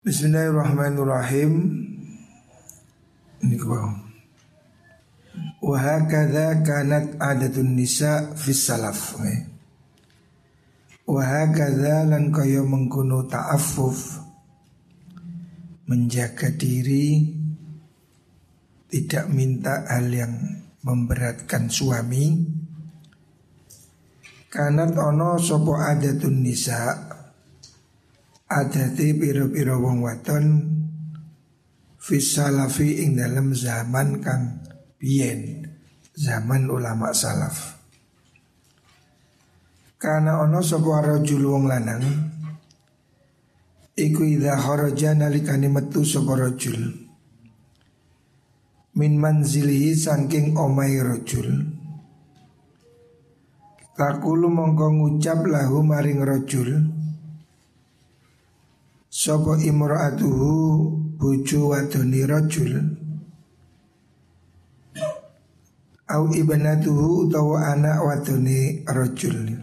Bismillahirrahmanirrahim. Ini kau. Wahakadha kanat adatun nisa fis salaf. Wahakadha lan kaya mengkuno ta'affuf menjaga diri tidak minta hal yang memberatkan suami Kanat ono sopo adatun nisa Adati piro-piro wong waton Fisalafi ing dalam zaman kang Bien Zaman ulama salaf. Karena ono sopo rojul wong lanang Iku idha kharaja metu sopo rojul Min manzilihi sangking omai rojul Takulu mongko ngucap lahu maring Sopo imra'atuhu buju wadoni rojul Au ibnatuhu utawa anak wadoni rojul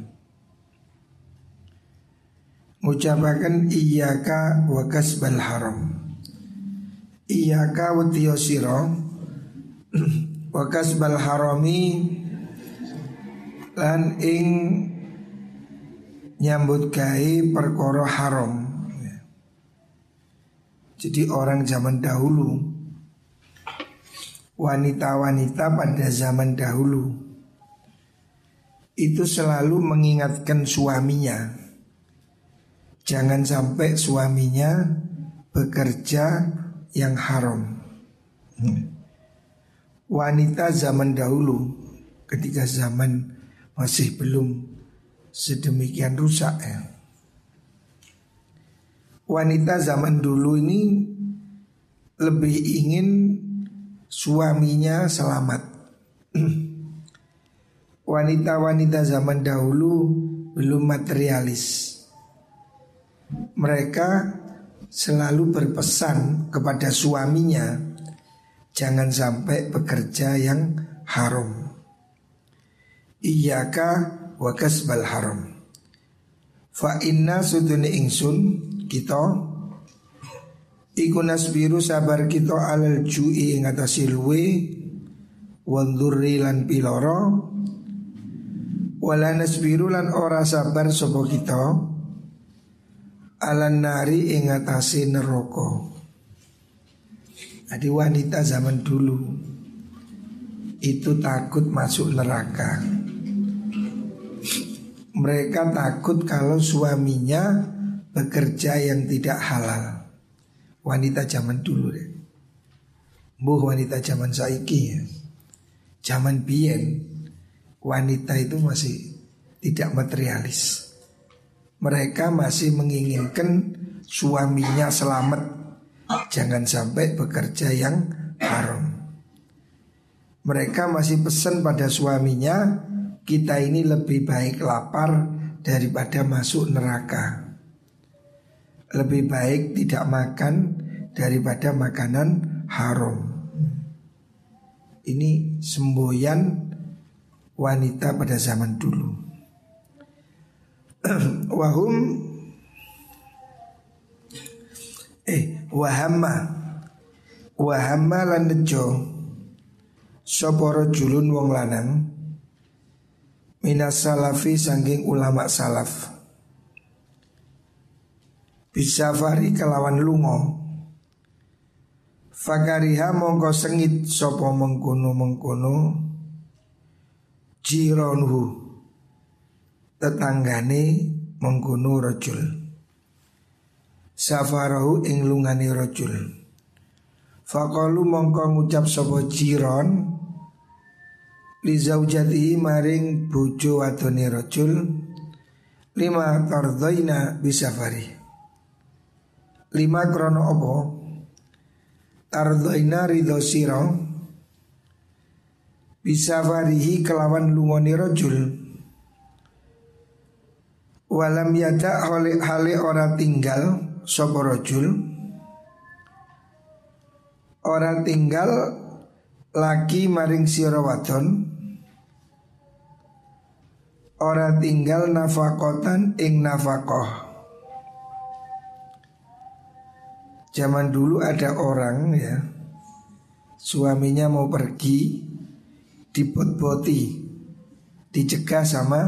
Ngucapakan iyaka wa kasbal haram. Iyaka wa tiyosiro Wa kasbal harami. Lan ing nyambut gawe perkara haram. Jadi orang zaman dahulu wanita-wanita pada zaman dahulu itu selalu mengingatkan suaminya jangan sampai suaminya bekerja yang haram. Wanita zaman dahulu ketika zaman masih belum sedemikian rusak ya. Wanita zaman dulu ini lebih ingin suaminya selamat. Wanita-wanita zaman dahulu belum materialis. Mereka selalu berpesan kepada suaminya jangan sampai bekerja yang haram. Iyaka wa kasbal haram Fa inna suduni ingsun kita Iku nasbiru sabar kita alal ju'i ing atasi luwe lan piloro Wala nasbiru lan ora sabar sopo kita Alan nari ing atasi neroko Jadi wanita zaman dulu Itu takut masuk neraka. Mereka takut kalau suaminya bekerja yang tidak halal. Wanita zaman dulu deh. Buh wanita zaman saiki ya. Zaman bien wanita itu masih tidak materialis. Mereka masih menginginkan suaminya selamat. Jangan sampai bekerja yang haram. Mereka masih pesan pada suaminya kita ini lebih baik lapar daripada masuk neraka. Lebih baik tidak makan daripada makanan haram. Ini semboyan wanita pada zaman dulu. Wahum eh wahamma wahamma lan sapa julun wong lanang Minas salafi sangking ulama salaf Bisa fari kelawan lungo Fakariha mongko sengit sopo mengkono mengkono Jironhu Tetanggane mengkono rojul Safarahu ing lungani rojul Fakalu mongko ngucap sopo jiron. Li zaujatihi maring bojo wadone rajul. Lima tardaina bisafari lima krono opo tardaina ridho siro bisafarihi kelawan lungoni rajul walam yada hale hale ora tinggal sopo rajul ora tinggal lagi maring sira wadon. Ora tinggal nafakotan ing nafakoh Zaman dulu ada orang ya Suaminya mau pergi Dibot-boti Dicegah sama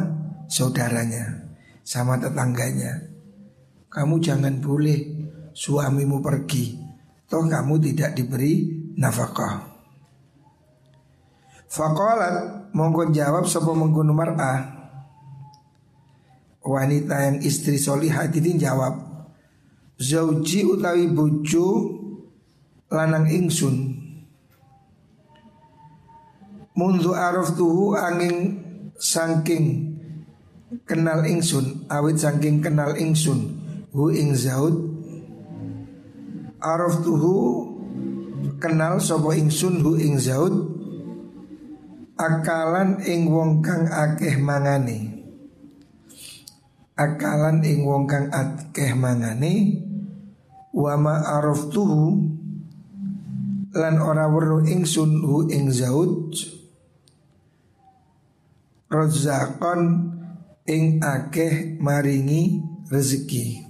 saudaranya Sama tetangganya. Kamu jangan boleh suamimu pergi. Toh kamu tidak diberi nafkah. Fakolat mongkon jawab sopo mengkono mar'ah. Wanita yang istri solihah ini jawab Zauji utawi bojo lanang ingsun. Mundu araf tuhu angin sangking kenal ingsun awit sangking kenal ingsun. Hu ing zaud. Araf tuhu kenal sopo ingsun hu ing zaud. Akalan ing wong kang akeh mangane akalan ing wong kang akeh mangane Wama tuhu lan ora weruh ingsun hu ing zaud rozakon ing akeh maringi rezeki.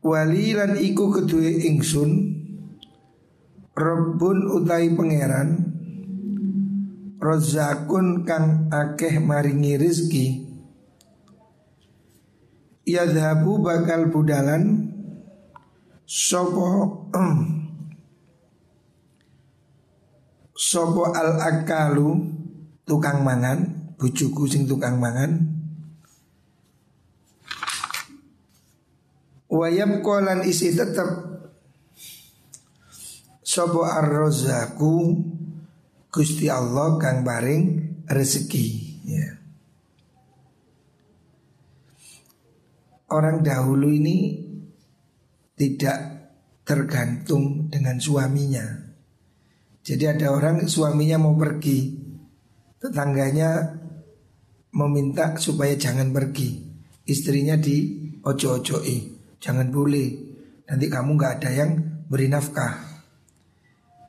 Wali lan iku kedue ingsun Rabbun utai pangeran rozakun kang akeh maringi rezeki yadhabu bakal budalan sopo sopo al akalu tukang mangan bujuku sing tukang mangan wayam kolan isi tetep sopo arrozaku gusti Allah kang baring rezeki ya. Orang dahulu ini tidak tergantung dengan suaminya. Jadi ada orang suaminya mau pergi, tetangganya meminta supaya jangan pergi. Istrinya di ojo-ojoi, jangan boleh. Nanti kamu nggak ada yang beri nafkah.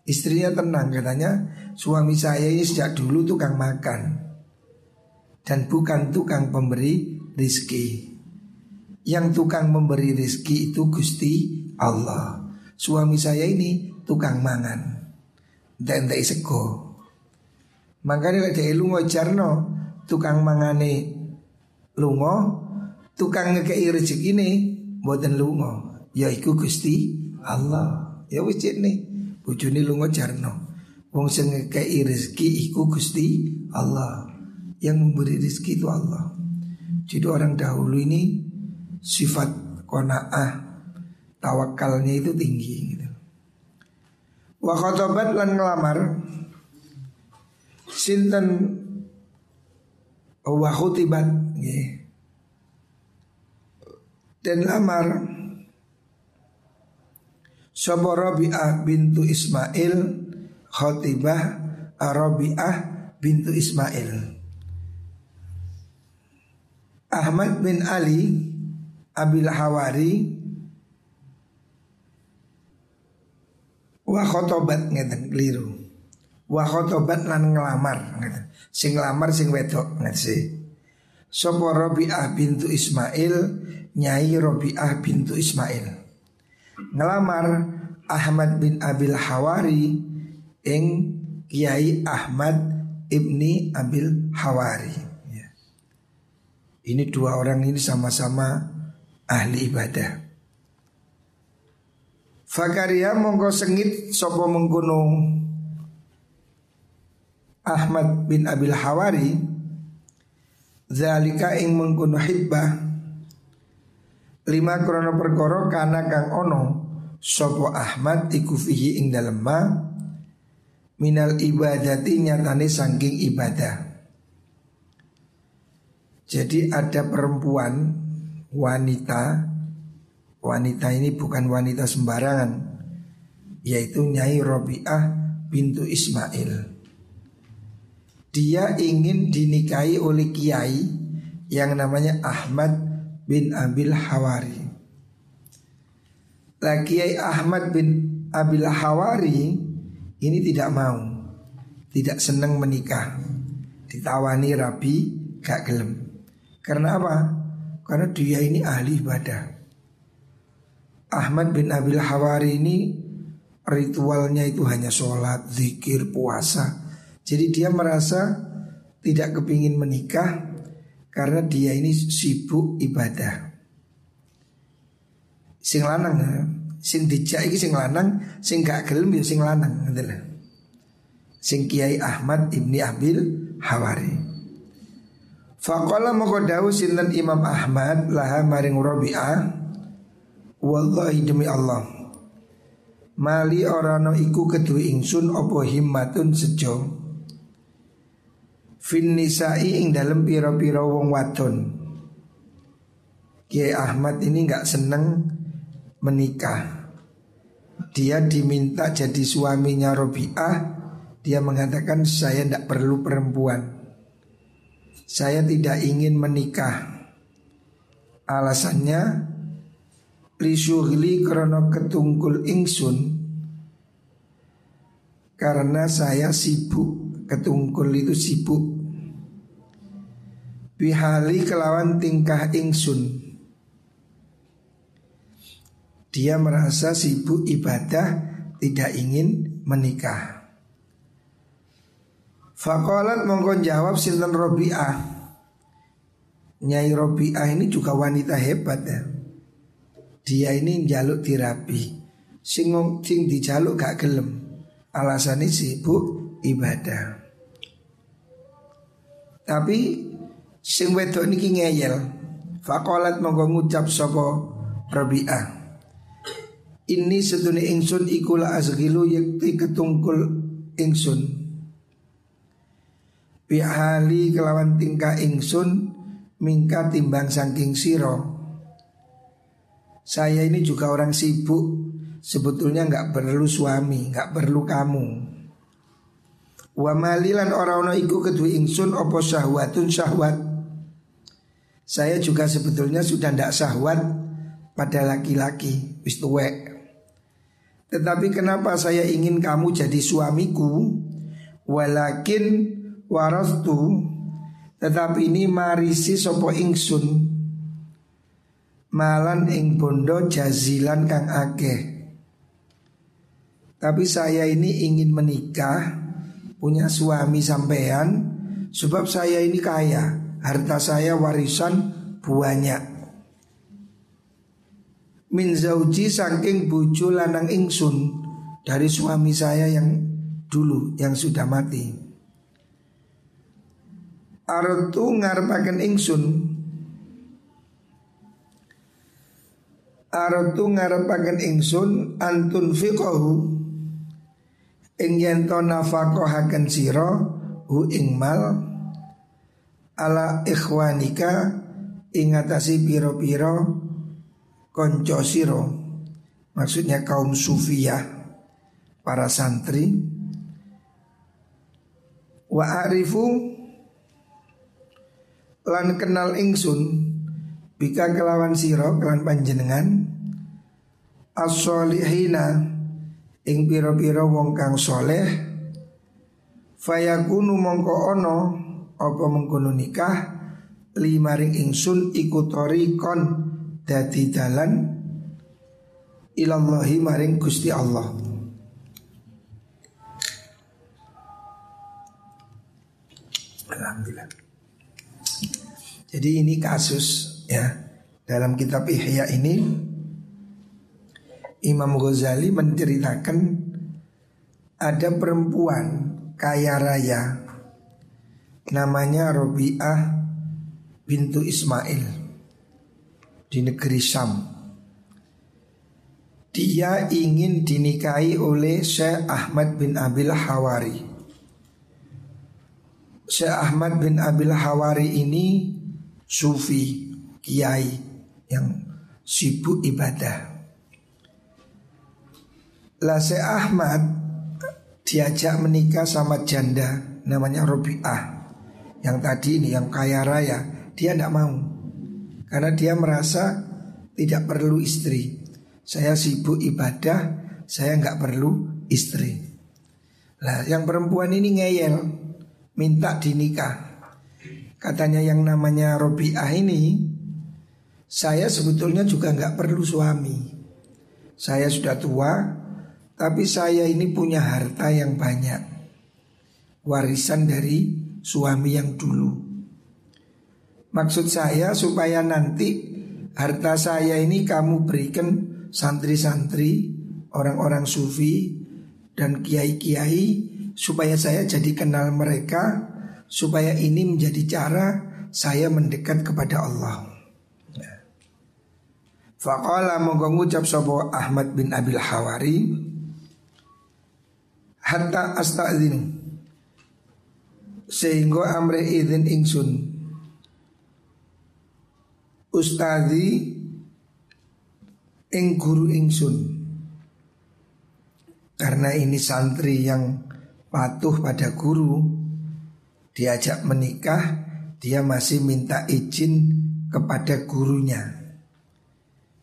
Istrinya tenang katanya, suami saya ini sejak dulu tukang makan dan bukan tukang pemberi rizki. Yang tukang memberi rezeki itu Gusti Allah. Suami saya ini tukang mangan. Dan tak sego. Makanya lek lungo jarno tukang mangane lungo, tukang ngekei rezeki ini buatan lungo. Ya iku Gusti Allah. Ya wis nih bojone lungo jarno. Wong sing ngekei rezeki iku Gusti Allah. Yang memberi rezeki itu Allah. Jadi orang dahulu ini sifat kona'ah tawakalnya itu tinggi gitu. Wa khotobat lan ngelamar sinten wa khutibat yeah. dan lamar Sobo Rabi'ah bintu Ismail Khotibah Rabi'ah bintu Ismail Ahmad bin Ali Abil Hawari. Wa khotobat ngeten keliru. Wa khotobat lan ngelamar ngeten. Sing ngelamar sing wedok ngeten sih. Sopo Robi'ah bintu Ismail Nyai Robi'ah bintu Ismail. Ngelamar Ahmad bin Abil Hawari Ing Kiai Ahmad ibni Abil Hawari. Ya. Ini dua orang ini sama-sama ahli ibadah. Fakaria mongko sengit sopo menggunung Ahmad bin Abil Hawari. Zalika ing mengkuno hitbah Lima krono perkoro kana kang ono Sopo Ahmad iku fihi ing dalem ma Minal ibadati nyatane sangking ibadah. Jadi ada perempuan wanita Wanita ini bukan wanita sembarangan Yaitu Nyai Robi'ah bintu Ismail. Dia ingin dinikahi oleh Kiai Yang namanya Ahmad bin Abil Hawari. Lah Kiai Ahmad bin Abil Hawari Ini tidak mau Tidak senang menikah. Ditawani Rabi gak gelem. Karena apa? Karena dia ini ahli ibadah Ahmad bin Abil Hawari ini ritualnya itu hanya sholat, zikir, puasa. Jadi dia merasa tidak kepingin menikah karena dia ini sibuk ibadah. Sing lanang, ya. sing dijak iki sing lanang, sing gak gelem ya sing lanang. Sing Kiai Ahmad ibni Abil Hawari. Faqala moko dawu sinten Imam Ahmad laha maring Rabi'ah wallahi demi Allah mali orano iku kedue ingsun opo himmatun sejo. Fin nisa'i ing dalem pira-pira wong wadon. Kiai Ahmad ini nggak seneng menikah. Dia diminta jadi suaminya Robi'ah Dia mengatakan saya tidak perlu perempuan saya tidak ingin menikah. Alasannya Lisyuhli krono ketungkul ingsun. Karena saya sibuk Ketungkul itu sibuk. Bihali kelawan tingkah ingsun. Dia merasa sibuk ibadah Tidak ingin menikah Fakolat mongkon jawab sinten Robi'ah? Nyai Robi'ah ini juga wanita hebat ya. Dia ini jaluk terapi. Sing, sing dijaluk gak gelem. Alasannya sibuk ibadah. Tapi sing wedok niki ngeyel. Fakolat mongko ngucap sopo Robi'ah. Ini seduni ingsun ikula azgilu yakti ketungkul ingsun Bihali kelawan tingkah ingsun Mingka timbang sangking siro Saya ini juga orang sibuk. Sebetulnya nggak perlu suami nggak perlu kamu. Wa malilan orang-orang iku kedua ingsun Opo syahwatun syahwat. Saya juga sebetulnya sudah ndak syahwat Pada laki-laki Wis Tetapi kenapa saya ingin kamu jadi suamiku? Walakin warastu tetapi ini marisi sopo ingsun. Malan ing bondo jazilan kang akeh. Tapi saya ini ingin menikah punya suami sampean sebab saya ini kaya. Harta saya warisan banyak. Min zauji saking bucu lanang ingsun dari suami saya yang dulu yang sudah mati Aratu ngarepaken ingsun. Aratu ngarepaken ingsun antun fiqahu. Ing yen to nafaqahaken sira hu ing mal. Ala ikhwanika ing atasi pira-pira kanca sira. Maksudnya kaum sufiyah para santri. Wa arifu lan kenal ingsun bika kelawan siro kelan panjenengan as-solihina ing pira-pira wong kang soleh fayakunu mongko ono apa mengkono nikah limaring ingsun iku kon dadi dalan ilallahi maring Gusti Allah. Alhamdulillah jadi ini kasus ya dalam kitab Ihya ini Imam Ghazali menceritakan ada perempuan kaya raya namanya Robiah bintu Ismail di negeri Syam. Dia ingin dinikahi oleh Syekh Ahmad bin Abil Hawari. Syekh Ahmad bin Abil Hawari ini sufi, kiai yang sibuk ibadah. Lase Ahmad diajak menikah sama janda namanya Robi'ah yang tadi ini yang kaya raya dia tidak mau karena dia merasa tidak perlu istri. Saya sibuk ibadah, saya nggak perlu istri. Lah yang perempuan ini ngeyel minta dinikah. Katanya yang namanya Robiah ini Saya sebetulnya juga nggak perlu suami. Saya sudah tua Tapi saya ini punya harta yang banyak. Warisan dari suami yang dulu. Maksud saya supaya nanti Harta saya ini kamu berikan santri-santri Orang-orang sufi Dan kiai-kiai Supaya saya jadi kenal mereka Supaya ini menjadi cara saya mendekat kepada Allah. Faqala monggo ngucap sapa Ahmad bin Abil Hawari. Hatta astazinu. Sehingga amre izin ingsun. Ustadi ing guru ingsun. Karena ini santri yang patuh pada guru diajak menikah dia masih minta izin kepada gurunya.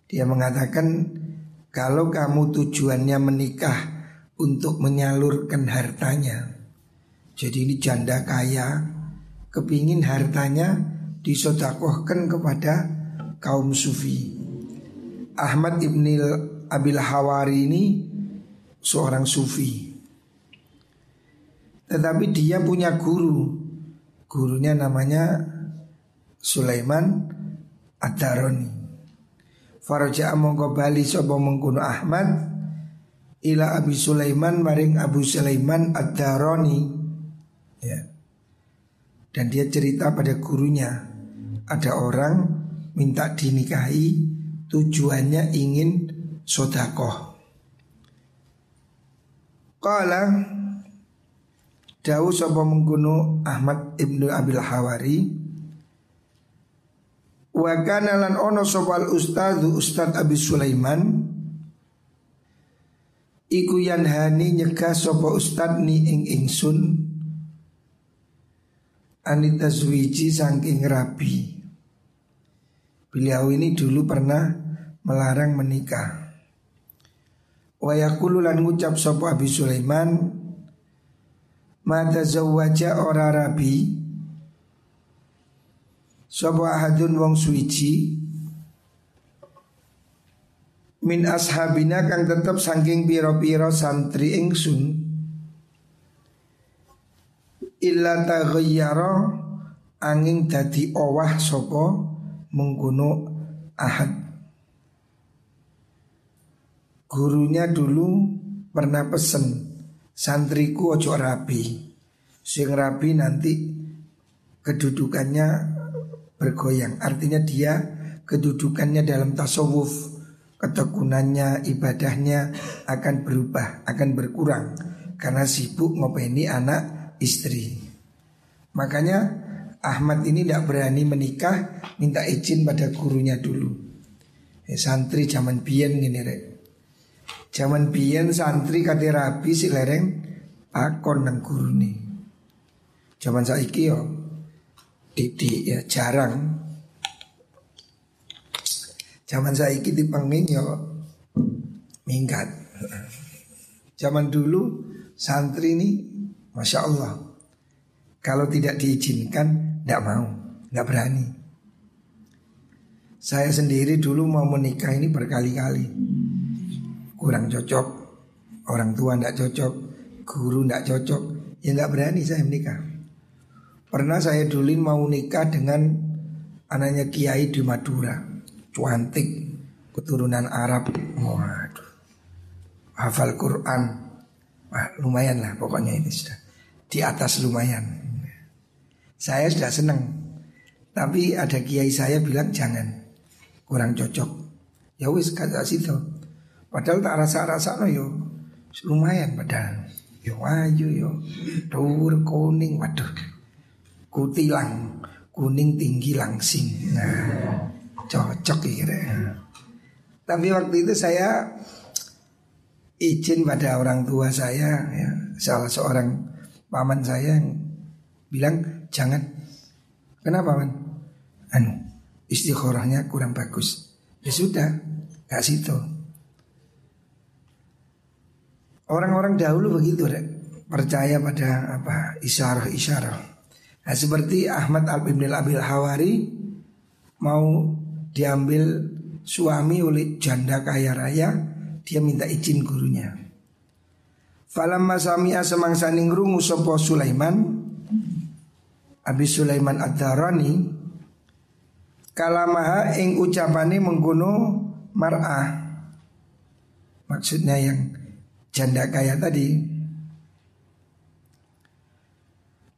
Dia mengatakan kalau kamu tujuannya menikah untuk menyalurkan hartanya Jadi ini janda kaya Kepingin hartanya disodakohkan kepada kaum sufi. Ahmad ibn Abil Hawari ini seorang sufi Tetapi dia punya guru Gurunya namanya Sulaiman Ad-Daroni Faraja mongko bali sapa mengkuno Ahmad ila Abi Sulaiman maring Abu Sulaiman Ad-Darani ya. Dan dia cerita pada gurunya ada orang minta dinikahi tujuannya ingin sodakoh. Kala Dawu sapa mengkuno Ahmad ibnu Abil Hawari. Wa kana lan ono sopal ustadzu Ustad Abi Sulaiman. Iku yanhani nyegah sopo ustad ni ing ingsun. Anita Zwiji saking rabi. Beliau ini dulu pernah melarang menikah. Wayakulu lan ngucap sopo Abi Sulaiman Mata zawaja ora rabi. Sopo ahadun wong suici Min ashabina kang tetep saking piro-piro santri ingsun Illa taghayyara angin dadi owah sopo mengkuno ahad. Gurunya dulu pernah pesen Santriku ojo rabi. Sing rabi nanti kedudukannya bergoyang. Artinya dia kedudukannya dalam tasawuf Ketekunannya, ibadahnya akan berubah, akan berkurang Karena sibuk ngopeni anak istri. Makanya Ahmad ini tidak berani menikah Minta izin pada gurunya dulu. Eh, Santri zaman biyen gini rek Zaman biyen santri kate rabi si lereng Pakon nang guru nih Zaman saiki yo didik ya jarang. Zaman saya di pengin yo minggat. Zaman dulu santri ini masya Allah kalau tidak diizinkan tidak mau, nggak berani. Saya sendiri dulu mau menikah ini berkali-kali kurang cocok, orang tua tidak cocok, guru tidak cocok, ya nggak berani saya menikah. Pernah saya dulu mau nikah dengan anaknya Kiai di Madura, cuantik, keturunan Arab, waduh, hafal Quran, Wah, lumayan lah pokoknya ini sudah. Di atas lumayan. Saya sudah senang, tapi ada Kiai saya bilang jangan, kurang cocok. Ya wis kata situ, padahal tak rasa-rasa no yo, lumayan padahal. Yo ayo yo, dur kuning, waduh kutilang kuning tinggi langsing. Nah, cocok kira. Tapi waktu itu saya izin pada orang tua saya, ya, salah seorang paman saya yang bilang jangan. Kenapa man? Anu istikharahnya kurang bagus. Ya sudah, gak situ. Orang-orang dahulu begitu, rek. percaya pada apa isyarah-isyarah. Nah, seperti Ahmad Al-Ibn Abil Hawari mau diambil suami oleh janda kaya raya dia minta izin gurunya. Falamma sami'a semangsaning rungu sapa Sulaiman Abi Sulaiman Ad-Darani kalamaha ing ucapane mengguno mar'ah. Maksudnya yang janda kaya tadi.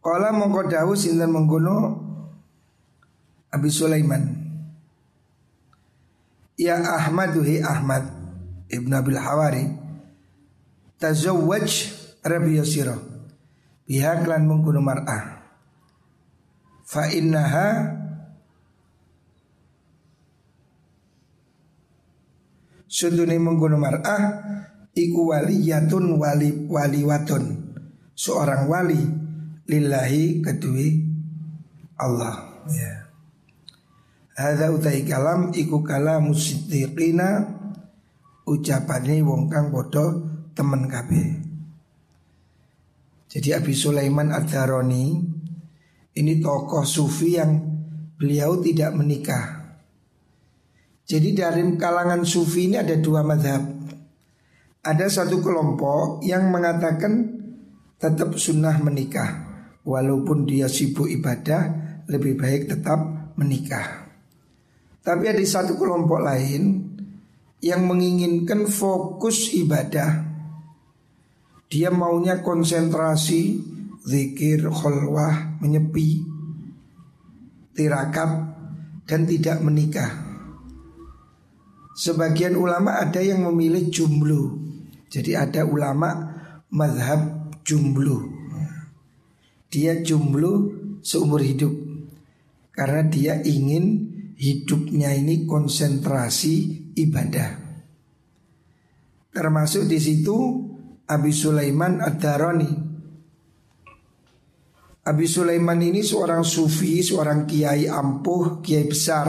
Kala mongko dawu sinten mengguno Abi Sulaiman. Ya Ahmad hi Ahmad Ibnu Abil Hawari tazawwaj Rabi Yasira pihak lan mengkuno mar'ah fa innaha Sudune mengkono mar'ah iku waliyatun wali waliwatun seorang wali lillahi kedui Allah ya. Hadza utai kalam iku kalam siddiqina ucapane wong kang padha temen kabeh. Jadi Abi Sulaiman Ad-Daroni ini tokoh sufi yang beliau tidak menikah. Jadi dari kalangan sufi ini ada dua madhab Ada satu kelompok yang mengatakan tetap sunnah menikah. Walaupun dia sibuk ibadah lebih baik tetap menikah. Tapi ada satu kelompok lain yang menginginkan fokus ibadah. Dia maunya konsentrasi, zikir, kholwah, menyepi, tirakat, dan tidak menikah. Sebagian ulama ada yang memilih jumlu Jadi ada ulama madhab jumlu Dia jumlu seumur hidup. Karena dia ingin hidupnya ini konsentrasi ibadah. Termasuk di situ Abi Sulaiman Ad-Darani Abi Sulaiman ini seorang sufi, seorang kiai ampuh, kiai besar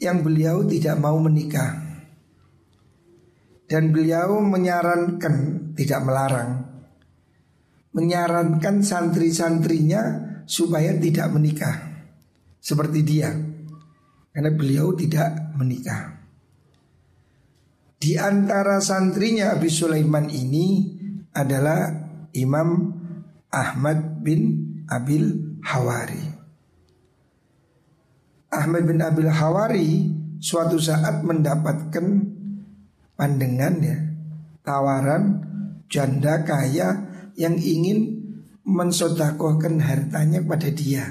yang beliau tidak mau menikah dan beliau menyarankan tidak melarang menyarankan santri-santrinya supaya tidak menikah. Seperti dia. Karena beliau tidak menikah. Di antara santrinya Abi Sulaiman ini adalah Imam Ahmad bin Abil Hawari. Ahmad bin Abil Hawari suatu saat mendapatkan pandangan ya tawaran janda kaya yang ingin mensodakohkan hartanya pada dia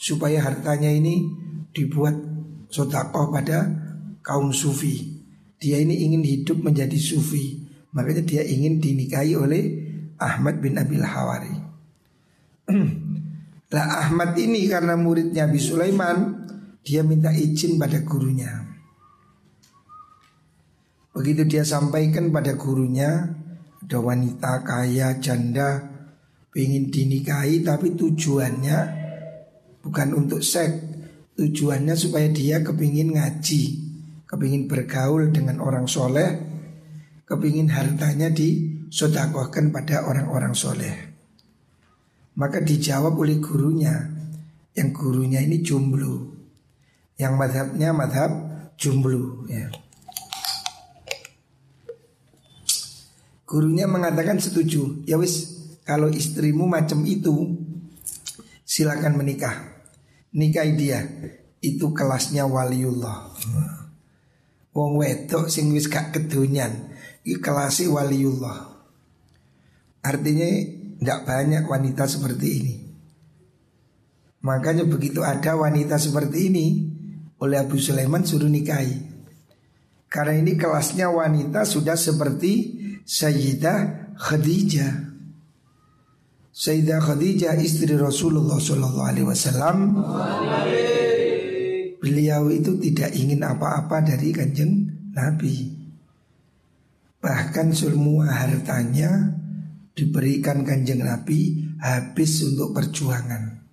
supaya hartanya ini dibuat sodakoh pada kaum sufi. Dia ini ingin hidup menjadi sufi, makanya dia ingin dinikahi oleh Ahmad bin Abil Hawari. lah Ahmad ini karena muridnya Abi Sulaiman dia minta izin pada gurunya. Begitu dia sampaikan pada gurunya, ada wanita kaya janda ingin dinikahi tapi tujuannya bukan untuk seks, tujuannya supaya dia kepingin ngaji, kepingin bergaul dengan orang soleh, kepingin hartanya disodakohkan pada orang-orang soleh. Maka dijawab oleh gurunya, yang gurunya ini jomblo. Yang madhabnya madhab jumblu ya. Gurunya mengatakan setuju. Ya wis kalau istrimu macam itu Silakan menikah. Nikahi dia. Itu kelasnya waliullah. Wong wedok sing wis gak kedunyan Iki kelasnya waliullah. Artinya tidak banyak wanita seperti ini. Makanya begitu ada wanita seperti ini oleh Abu Sulaiman suruh nikahi. Karena ini kelasnya wanita sudah seperti Sayyidah Khadijah. Sayyidah Khadijah istri Rasulullah Shallallahu Alaihi Wasallam. Beliau itu tidak ingin apa-apa dari kanjeng Nabi. Bahkan semua hartanya diberikan kanjeng Nabi habis untuk perjuangan.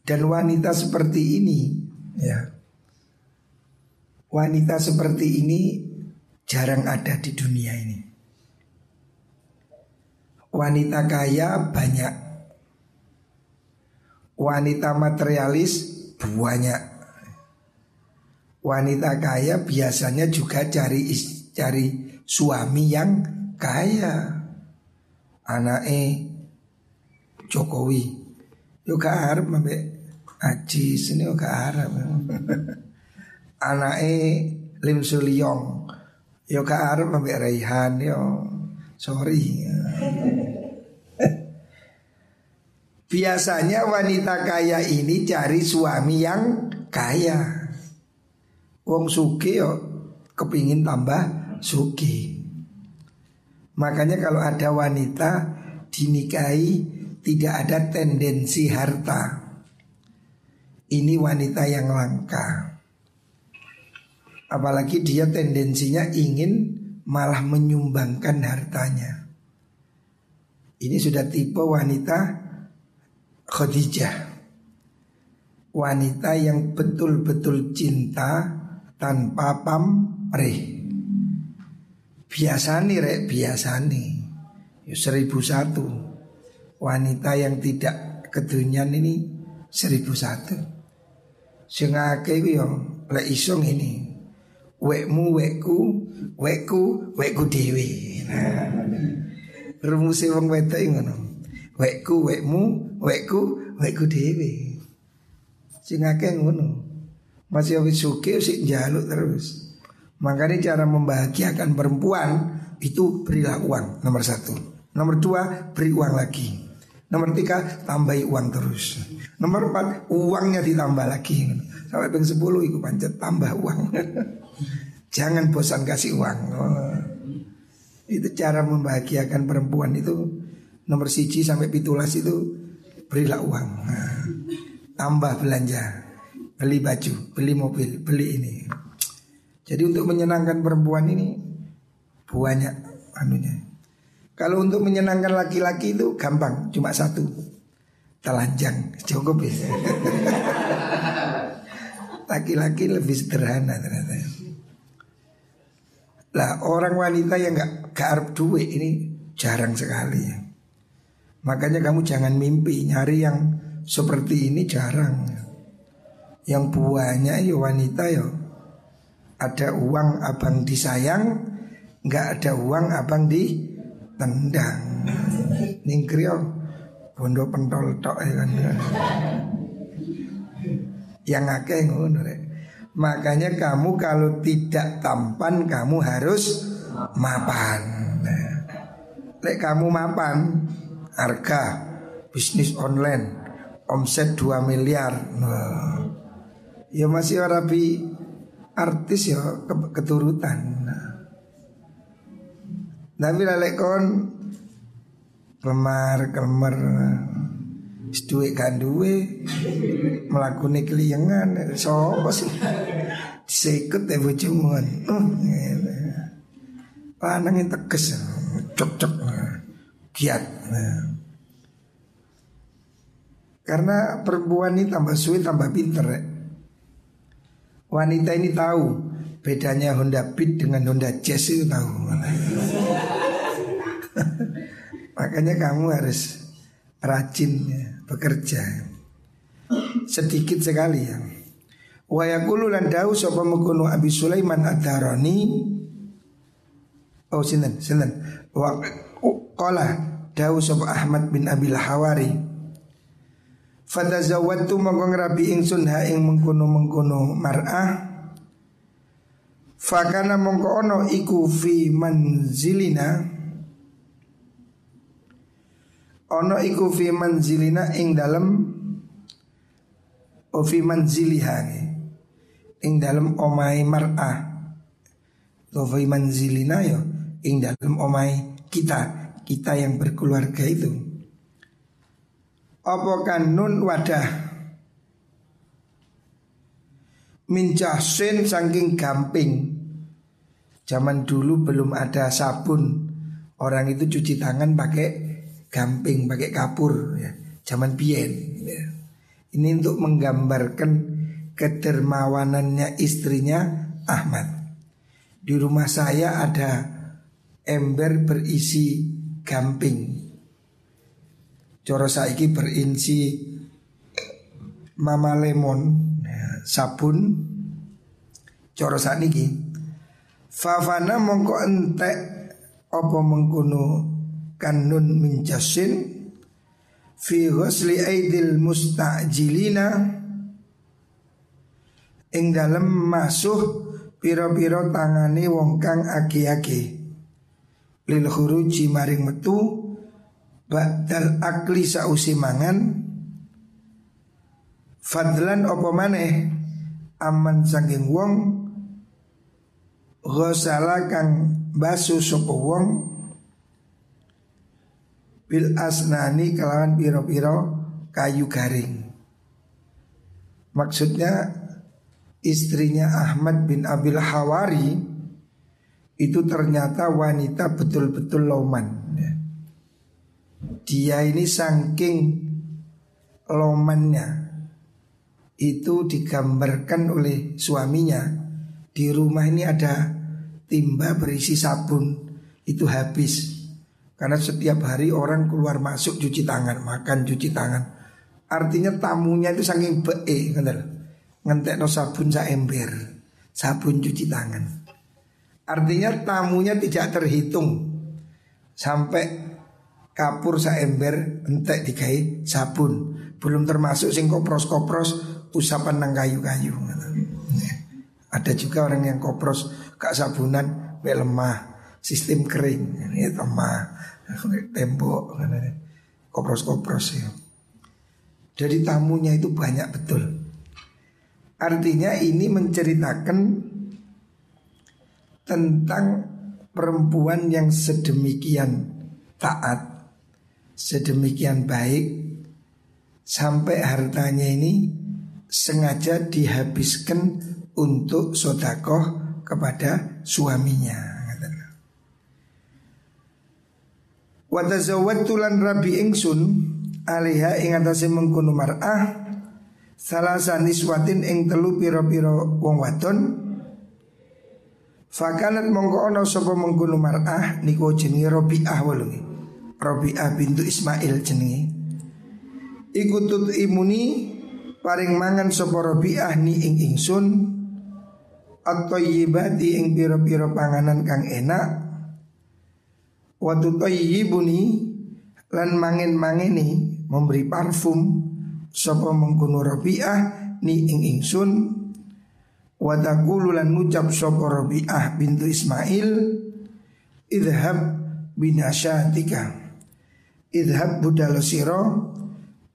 Dan wanita seperti ini ya Wanita seperti ini jarang ada di dunia ini. Wanita kaya banyak. Wanita materialis banyak. Wanita kaya biasanya juga cari cari suami yang kaya. Anaknya Jokowi, juga Arab sampai Aji sini juga Arab. Anaknya Lim Sulyong, juga Arab sampai Raihan yo. Sorry. Biasanya wanita kaya ini cari suami yang kaya. Wong suki yo kepingin tambah suki. Makanya kalau ada wanita dinikahi tidak ada tendensi harta. Ini wanita yang langka. Apalagi dia tendensinya ingin malah menyumbangkan hartanya. Ini sudah tipe wanita Khadijah. Wanita yang betul-betul cinta tanpa pamrih. Biasa nih rek, biasa nih. Ya, seribu satu. Wanita yang tidak kedunian ini seribu satu. Sengake itu yang lek isong ini. Wekmu wekku, wekku wekku dewi. Nah, rumusnya wong wedok ngono. Wekku wekmu, wekku wekku dewi. Sengake ngono. Masih habis suki sih jaluk terus. Makanya cara membahagiakan perempuan itu berilah uang nomor satu. Nomor dua beri uang lagi. Nomor tiga tambahi uang terus. Nomor empat uangnya ditambah lagi. Sampai peng sepuluh ikut pancet tambah uang. Jangan bosan kasih uang. Oh. Itu cara membahagiakan perempuan itu nomor siji sampai pitulas itu berilah uang. Nah, tambah belanja beli baju, beli mobil, beli ini. Jadi untuk menyenangkan perempuan ini banyak anunya. Kalau untuk menyenangkan laki-laki itu gampang, cuma satu. Telanjang, cukup ya. Laki-laki lebih sederhana ternyata. Lah orang wanita yang gak garap duit ini jarang sekali ya. Makanya kamu jangan mimpi nyari yang seperti ini jarang. Yang buahnya ya wanita ya Ada uang abang disayang nggak ada uang abang ditendang Ningkrio Bondo pentol tok ya kan Yang akeh ngono Makanya kamu kalau tidak tampan kamu harus mapan. Lek kamu mapan, harga bisnis online omset 2 miliar. Nah, ya masih rapi artis ya keturutan. Nah. Tapi lek kon kemar kemar duwe kan duwe melakukan keliengan sapa sih sekut ya bojomu lanang tegas cok cok kiat karena perempuan ini tambah sulit tambah pinter. Wanita ini tahu bedanya Honda Beat dengan Honda Jazz itu tahu. Makanya kamu harus rajin ya, bekerja. Sedikit sekali ya. Wa yaqulu lan dawu sapa mengkono Abi Sulaiman Ad-Darani. Oh sinten sinten. Wa qala dawu sapa Ahmad bin Abil Hawari. Fatazawwatu mongko ngrabi ingsun ha ing mengkono-mengkono mar'ah. Fakana mongko ono iku fi manzilina Ono iku fi manzilina ing dalem O fi manziliha Ing dalem omai mar'ah. O fi manzilina yo Ing dalem omai kita Kita yang berkeluarga itu. Apa kan nun wadah? Mincasin saking gamping. Zaman dulu belum ada sabun. Orang itu cuci tangan pakai gamping, pakai kapur ya. Zaman bien ya. Ini untuk menggambarkan kedermawanannya istrinya Ahmad Di rumah saya ada ember berisi gamping Coro saiki berinci mama lemon ya, sabun Coro sakniki Fafana mongko entek apa mengkono kanun minjasin fi ghusli aidil mustajilina ing dalem masuh piro-piro tangane wong kang agi-agi. Lil khuruji maring metu ba'dal akli sausi mangan fadlan apa maneh aman saking wong ghusala kang basu sapa wong bil asnani kelawan piro-piro kayu garing. Maksudnya istrinya Ahmad bin Abil Hawari itu ternyata wanita betul-betul loman. Ya. Dia ini saking lomannya itu digambarkan oleh suaminya di rumah ini ada timba berisi sabun itu habis karena setiap hari orang keluar masuk cuci tangan, makan cuci tangan. Artinya tamunya itu saking be, ngentek no sabun sa ember, sabun cuci tangan. Artinya tamunya tidak terhitung sampai kapur sa ember entek dikai sabun. Belum termasuk sing kopros-kopros usapan nang kayu-kayu. Ada juga orang yang kopros kak sabunan lemah sistem kering ini lemah tembok kopros-kopros ya. Jadi tamunya itu banyak betul. Artinya ini menceritakan tentang perempuan yang sedemikian taat, sedemikian baik sampai hartanya ini sengaja dihabiskan untuk sodakoh kepada suaminya. Wa tazawwadtu lan rabi ingsun alaiha ing atase mengkono mar'ah salasa niswatin ing telu pira-pira wong wadon. Fakanat mongko ana sapa mengkono mar'ah niku jenenge Rabi'ah walungi Rabi'ah bintu Ismail jenenge. Iku tut imuni paring mangan sapa Rabi'ah ni ing ingsun. At-thayyibati ing pira-pira panganan kang enak Watu tayyibuni lan mangin-mangini memberi parfum sapa mengkono Rabi'ah ni ing ingsun. Wa lan ngucap sapa Rabi'ah bintu Ismail idhab binasyatika. Idhab budal sira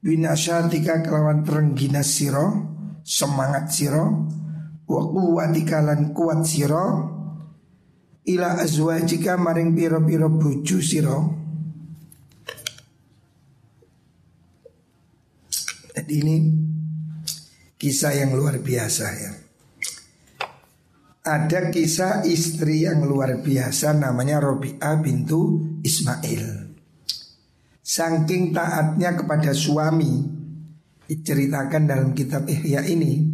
binasyatika kelawan terengginas sira semangat sira wa quwwatika lan kuat sira ila azwajika maring piro-piro bojo sira Jadi ini kisah yang luar biasa ya. Ada kisah istri yang luar biasa namanya Robi'ah bintu Ismail. Saking taatnya kepada suami diceritakan dalam kitab Ihya ini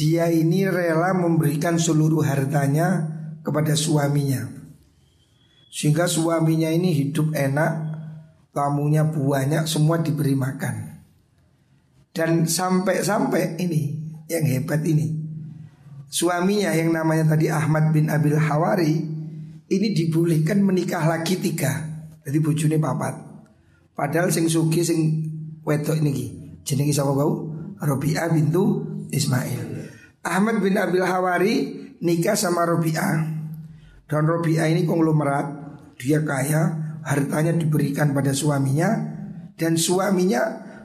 dia ini rela memberikan seluruh hartanya kepada suaminya. Sehingga suaminya ini hidup enak Tamunya banyak semua diberi makan. Dan sampai-sampai ini Yang hebat ini Suaminya yang namanya tadi Ahmad bin Abil Hawari Ini dibolehkan menikah lagi tiga. Jadi bujuni papat. Padahal sing suki sing wedok ini Jenengi sama bau? Robi'ah bintu Ismail Ahmad bin Abil Hawari nikah sama Robi'ah. Dan Robi'ah ini konglomerat. Dia kaya Hartanya diberikan pada suaminya Dan suaminya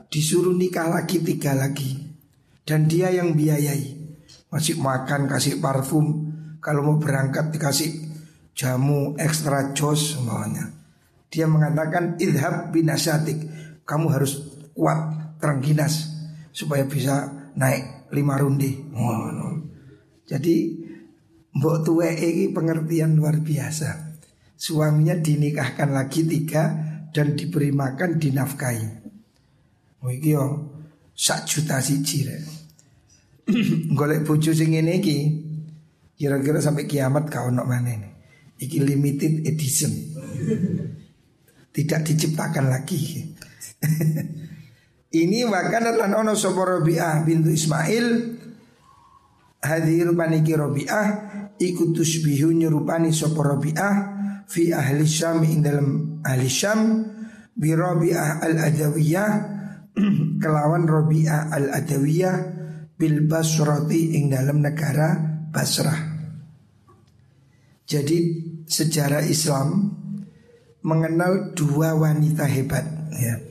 disuruh nikah lagi tiga lagi. Dan dia yang biayai. Masih makan kasih parfum. Kalau mau berangkat dikasih jamu ekstra jos semuanya. Dia mengatakan idhab binasatik Kamu harus kuat terengginas Supaya bisa naik lima rundi. Oh. Jadi Mbok tuwe ini pengertian luar biasa. Suaminya dinikahkan lagi tiga dan diberi makan dinafkahi. Oh iki yo sak juta siji rek. Golek bojo sing ngene iki kira-kira sampai kiamat kau nok mana ini. Iki limited edition. Tidak diciptakan lagi. Ini bahkan lan ono sapa Rabi'ah bintu Ismail Hadir paniki Robi'ah Iku tusbihu nyerupani sopo Robi'ah Fi ahli Syam ing dalam ahli Syam Bi Robi'ah al-Adawiyah Kelawan Robi'ah al-Adawiyah Bil Basrati ing dalam negara Basrah Jadi sejarah Islam Mengenal dua wanita hebat ya.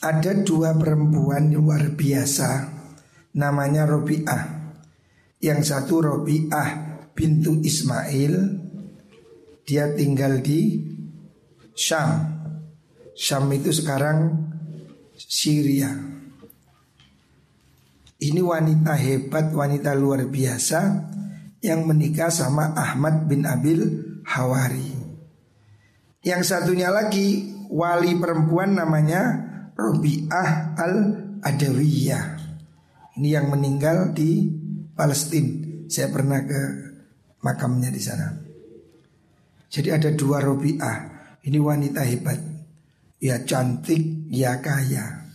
Ada dua perempuan luar biasa Namanya Robi'ah. Yang satu Robi'ah bintu Ismail Dia tinggal di Syam. Syam itu sekarang Syria. Ini wanita hebat, wanita luar biasa Yang menikah sama Ahmad bin Abil Hawari. Yang satunya lagi wali perempuan namanya Robi'ah al-Adawiyah Ini yang meninggal di Palestina. Saya pernah ke makamnya di sana. Jadi ada dua Robiah. Ini wanita hebat. Ya cantik, ya kaya.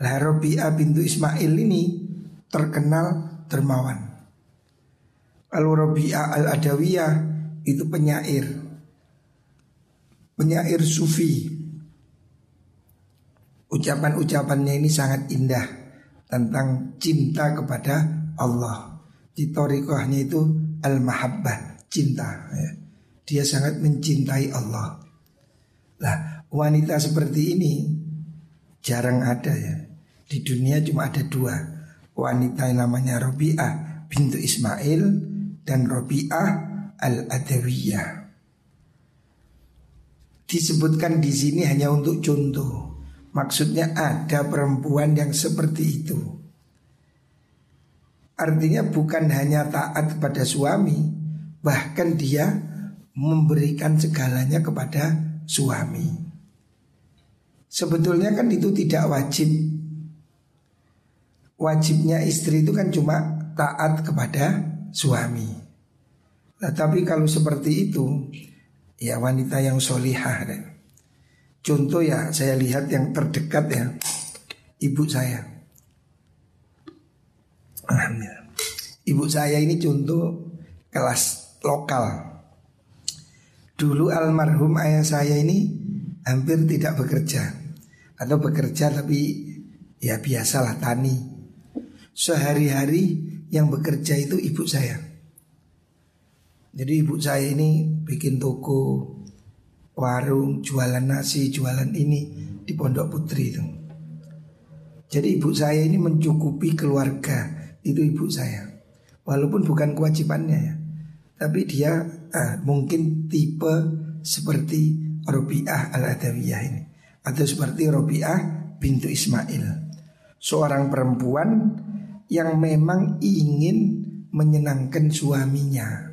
Lah Robiah bintu Ismail ini terkenal dermawan. Kalau Robiah al-Adawiyah itu penyair. Penyair sufi. Ucapan-ucapannya ini sangat indah tentang cinta kepada Allah. Di torikohnya itu al-mahabbah, cinta. Ya. Dia sangat mencintai Allah. Lah wanita seperti ini jarang ada ya. Di dunia cuma ada dua. Wanita yang namanya Robi'ah bintu Ismail dan Robi'ah al-Adawiyah. Disebutkan di sini hanya untuk contoh. Maksudnya ada perempuan yang seperti itu. Artinya bukan hanya taat kepada suami, bahkan dia memberikan segalanya kepada suami. Sebetulnya kan itu tidak wajib. Wajibnya istri itu kan cuma taat kepada suami. Nah, kalau seperti itu, ya wanita yang solihah. Contoh ya saya lihat yang terdekat ya, ibu saya. Ibu saya ini contoh kelas lokal. Dulu almarhum ayah saya ini hampir tidak bekerja atau bekerja tapi ya biasalah tani. Sehari-hari yang bekerja itu ibu saya. Jadi ibu saya ini bikin toko, warung, jualan nasi, jualan ini di Pondok Putri itu. Jadi ibu saya ini mencukupi keluarga itu ibu saya. Walaupun bukan kewajibannya ya. Tapi dia uh, mungkin tipe seperti Robiah al-Adawiyah ini. Atau seperti Robiah bintu Ismail. Seorang perempuan yang memang ingin menyenangkan suaminya.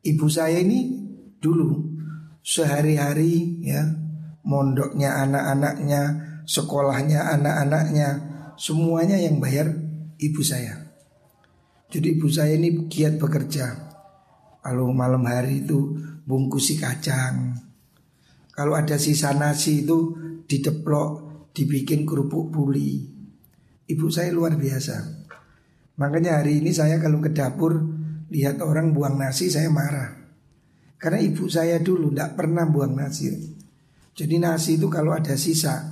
Ibu saya ini dulu sehari-hari ya mondoknya anak-anaknya, sekolahnya anak-anaknya, semuanya yang bayar ibu saya. Jadi ibu saya ini giat bekerja. Kalau malam hari itu bungkusi kacang. Kalau ada sisa nasi itu dideplok, dibikin kerupuk puli. Ibu saya luar biasa. Makanya hari ini saya kalau ke dapur lihat orang buang nasi saya marah. Karena ibu saya dulu tidak pernah buang nasi. Jadi nasi itu kalau ada sisa,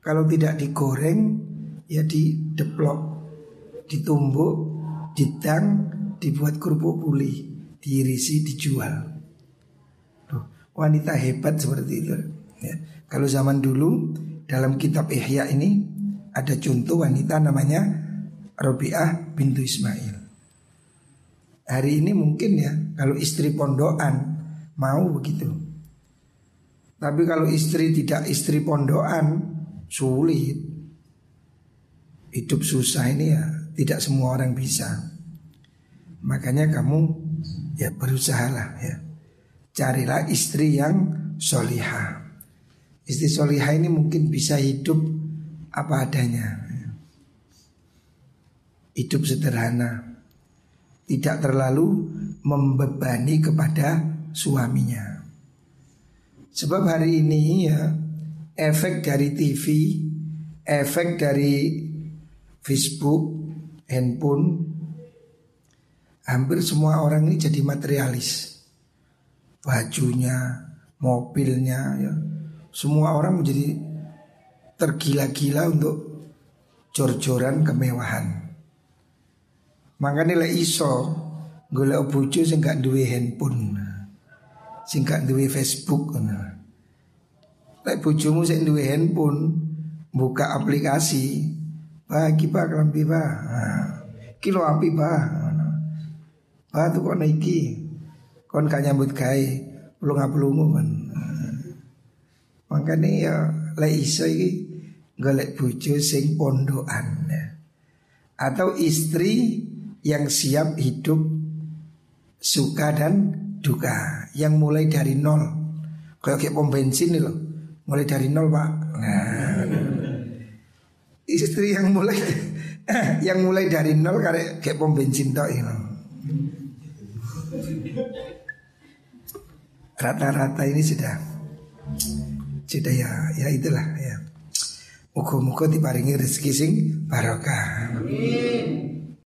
kalau tidak digoreng ya dideplok, ditumbuk, didang, dibuat kerupuk puli, diirisi, dijual. Tuh, wanita hebat seperti itu. Ya. Kalau zaman dulu dalam kitab Ihya ini ada contoh wanita namanya Robiah bintu Ismail. Hari ini mungkin ya kalau istri pondokan mau begitu. Tapi kalau istri tidak istri pondokan sulit. Hidup susah ini ya tidak semua orang bisa. Makanya kamu ya berusahalah ya. Carilah istri yang solihah. Istri solihah ini mungkin bisa hidup apa adanya. Hidup sederhana. Tidak terlalu membebani kepada suaminya. Sebab hari ini ya efek dari TV, efek dari Facebook handphone Hampir semua orang ini jadi materialis Bajunya, mobilnya ya Semua orang menjadi tergila-gila untuk jor-joran kemewahan Makanya nilai iso golek bojo sing gak duwe handphone. Sing gak Facebook ngono. Lek bojomu sing duwe handphone, buka aplikasi, bagi pak kelambi pak, kilo api pak, pak tuh kok naiki, kon gak nyambut gawe, belum ngapelungu kan. Makanya ya lek iso iki golek bojo sing pondokan. Atau istri yang siap hidup suka dan duka yang mulai dari nol kayak kayak pom bensin nih loh mulai dari nol pak nah, istri yang mulai yang mulai dari nol kayak kayak pom bensin you know. rata-rata ini sudah sudah ya ya itulah ya muka-muka diparingi rezeki sing barokah. Amin.